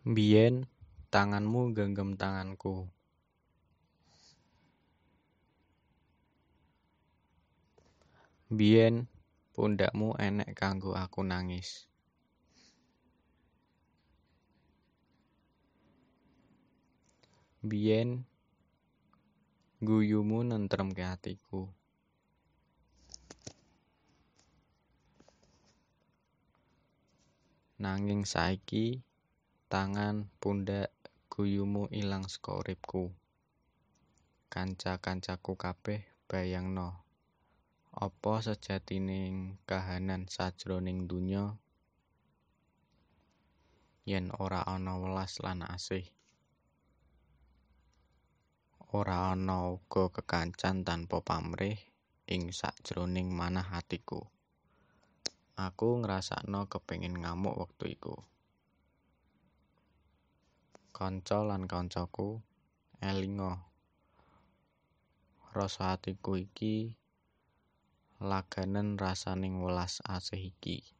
Mbiyen tanganmu nggenggem tanganku. Mbiyen pundhakmu enek kanggo aku nangis. Mbiyen ngguyumu nentremke atiku. Nanging saiki tangan pundhak guyumu ilang saka uripku. Kanca-kancaku kabeh bayangno apa sejatining kahanan sajroning donya yen ora ana welas lan asih. Ora ana uga kekancan tanpa pamrih ing sajroning manah atiku Aku ngrasakno kepengin ngamuk wektu iku Kanca lan kancaku elinga. Rasa atiku iki laganen rasaning welas asih iki